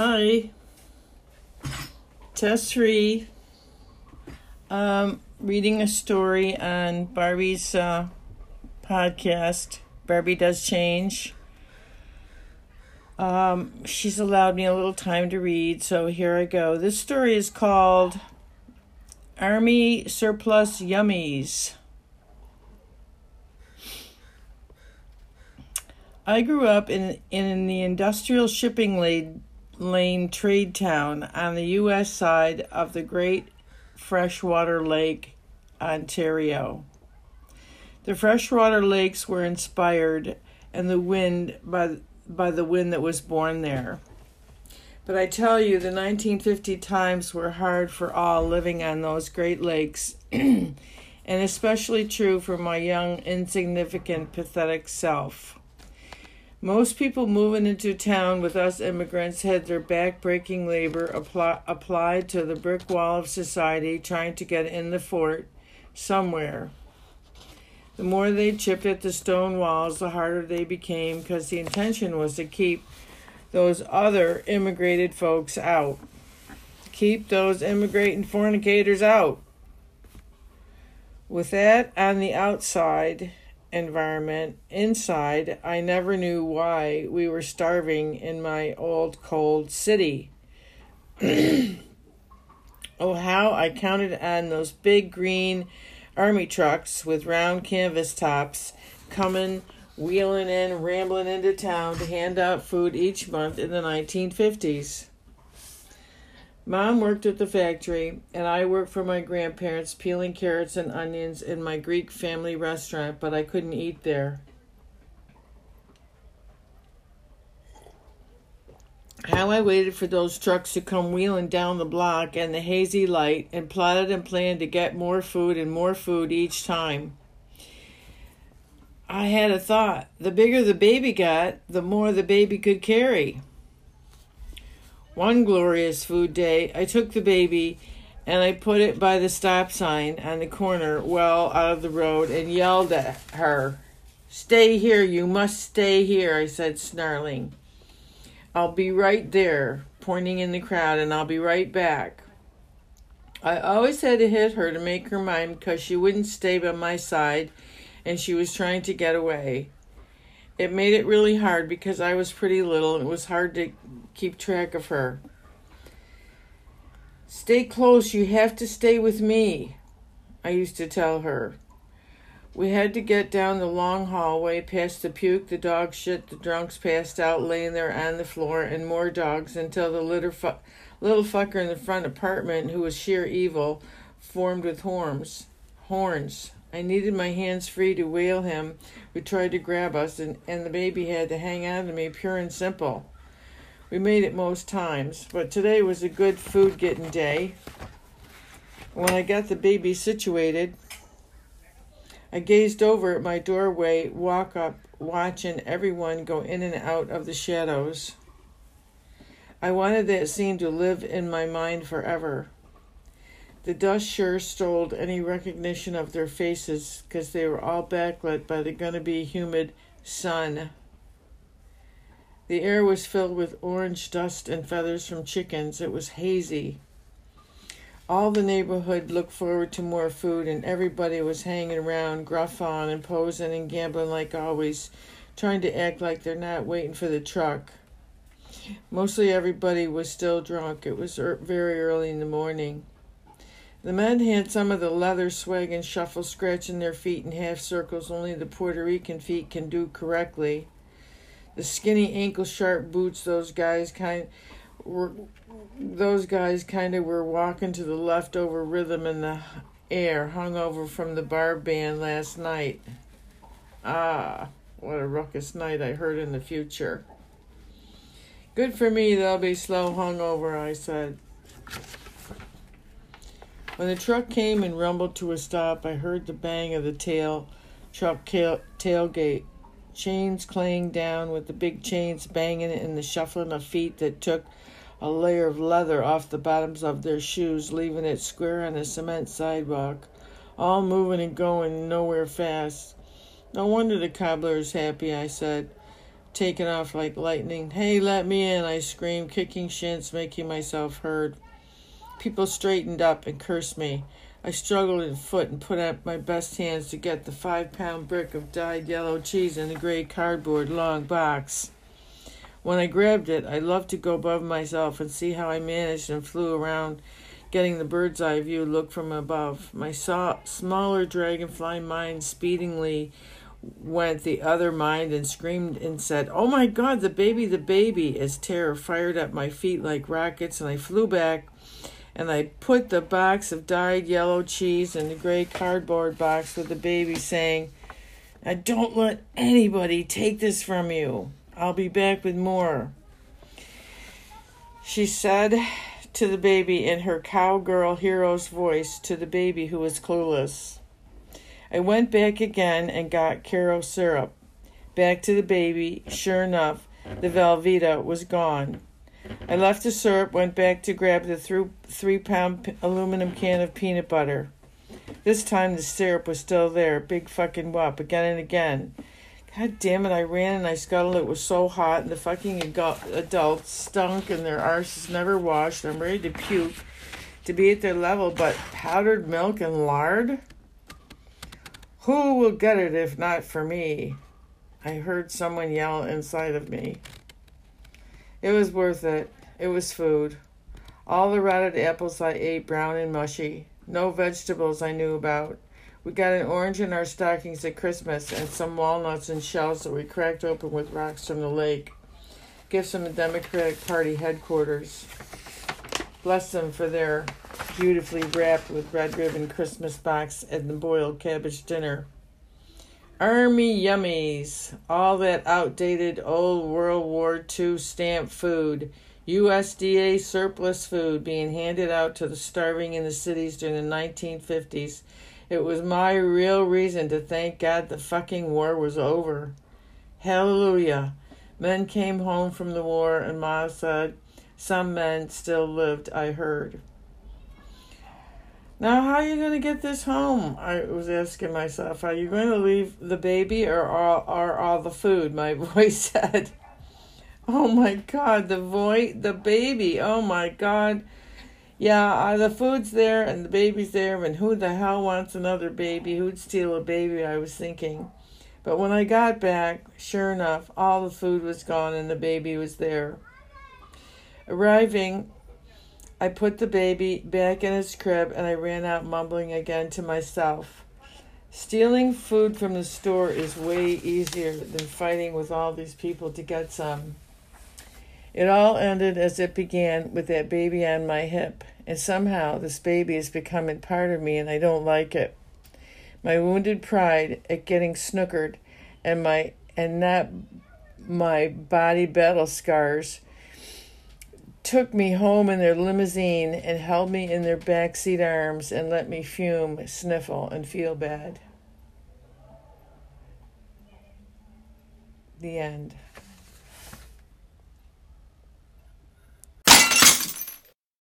Hi. Test three. Um, reading a story on Barbie's uh, podcast. Barbie does change. Um, she's allowed me a little time to read, so here I go. This story is called Army Surplus Yummies. I grew up in in the industrial shipping lane, trade town on the U.S. side of the Great Freshwater Lake, Ontario. The freshwater lakes were inspired and the wind by by the wind that was born there. But I tell you, the 1950 times were hard for all living on those Great Lakes, and especially true for my young, insignificant, pathetic self. Most people moving into town with us immigrants had their back-breaking labor apply, applied to the brick wall of society trying to get in the fort somewhere. The more they chipped at the stone walls, the harder they became because the intention was to keep those other immigrated folks out. Keep those immigrating fornicators out. With that on the outside, environment. Inside, I never knew why we were starving in my old cold city. oh, how I counted on those big green army trucks with round canvas tops coming, wheeling in, rambling into town to hand out food each month in the 1950s. Mom worked at the factory, and I worked for my grandparents peeling carrots and onions in my Greek family restaurant, but I couldn't eat there. How I waited for those trucks to come wheeling down the block and the hazy light and plotted and planned to get more food and more food each time. I had a thought the bigger the baby got, the more the baby could carry. One glorious food day, I took the baby and I put it by the stop sign on the corner well out of the road and yelled at her. Stay here, you must stay here, I said, snarling. I'll be right there, pointing in the crowd, and I'll be right back. I always had to hit her to make her mind because she wouldn't stay by my side and she was trying to get away. It made it really hard because I was pretty little and it was hard to keep track of her. Stay close, you have to stay with me, I used to tell her. We had to get down the long hallway past the puke, the dog shit, the drunks passed out laying there on the floor, and more dogs until the little, fu- little fucker in the front apartment, who was sheer evil, formed with horns. Horns. I needed my hands free to whale him who tried to grab us, and, and the baby had to hang on to me, pure and simple. We made it most times, but today was a good food getting day. When I got the baby situated, I gazed over at my doorway, walk up, watching everyone go in and out of the shadows. I wanted that scene to live in my mind forever. The dust sure stole any recognition of their faces because they were all backlit by the gonna be humid sun. The air was filled with orange dust and feathers from chickens. It was hazy. All the neighborhood looked forward to more food, and everybody was hanging around, gruff on and posing and gambling like always, trying to act like they're not waiting for the truck. Mostly everybody was still drunk. It was er- very early in the morning. The men had some of the leather swag and shuffle, scratching their feet in half circles only the Puerto Rican feet can do correctly. The skinny ankle sharp boots those guys kind were those guys kind of were walking to the leftover rhythm in the air hung over from the bar band last night. Ah, what a ruckus night I heard in the future. Good for me, they'll be slow hung over, I said. When the truck came and rumbled to a stop, I heard the bang of the tail truck tailgate, chains clang down with the big chains banging and the shuffling of feet that took a layer of leather off the bottoms of their shoes, leaving it square on the cement sidewalk, all moving and going nowhere fast. No wonder the cobbler is happy, I said. taken off like lightning. Hey, let me in, I screamed, kicking shins, making myself heard. People straightened up and cursed me. I struggled in foot and put up my best hands to get the five pound brick of dyed yellow cheese in the gray cardboard long box. When I grabbed it, I loved to go above myself and see how I managed and flew around, getting the bird's eye view look from above. My saw, smaller dragonfly mind speedingly went the other mind and screamed and said, Oh my God, the baby, the baby, as terror fired at my feet like rockets, and I flew back and I put the box of dyed yellow cheese in the gray cardboard box with the baby, saying, Now don't let anybody take this from you. I'll be back with more. She said to the baby in her cowgirl hero's voice to the baby who was clueless. I went back again and got Karo syrup. Back to the baby. Sure enough, the Velveeta was gone. I left the syrup, went back to grab the th- three pound aluminum can of peanut butter. This time the syrup was still there, big fucking whoop, again and again. God damn it, I ran and I scuttled. It was so hot, and the fucking adults stunk and their arses never washed. I'm ready to puke to be at their level, but powdered milk and lard? Who will get it if not for me? I heard someone yell inside of me. It was worth it. It was food. All the rotted apples I ate brown and mushy. No vegetables I knew about. We got an orange in our stockings at Christmas and some walnuts and shells that we cracked open with rocks from the lake. Gifts from the Democratic Party headquarters. Bless them for their beautifully wrapped with red ribbon Christmas box and the boiled cabbage dinner. Army yummies, all that outdated old World War II stamp food, USDA surplus food being handed out to the starving in the cities during the 1950s. It was my real reason to thank God the fucking war was over. Hallelujah. Men came home from the war, and Ma said some men still lived, I heard. Now, how are you going to get this home? I was asking myself. Are you going to leave the baby or all, or all the food? My voice said. Oh my God, the voice, the baby. Oh my God. Yeah, uh, the food's there and the baby's there, and who the hell wants another baby? Who'd steal a baby? I was thinking. But when I got back, sure enough, all the food was gone and the baby was there. Arriving I put the baby back in his crib and I ran out mumbling again to myself. Stealing food from the store is way easier than fighting with all these people to get some. It all ended as it began with that baby on my hip, and somehow this baby is becoming part of me and I don't like it. My wounded pride at getting snookered and my and not my body battle scars took me home in their limousine and held me in their backseat arms and let me fume, sniffle, and feel bad. The end.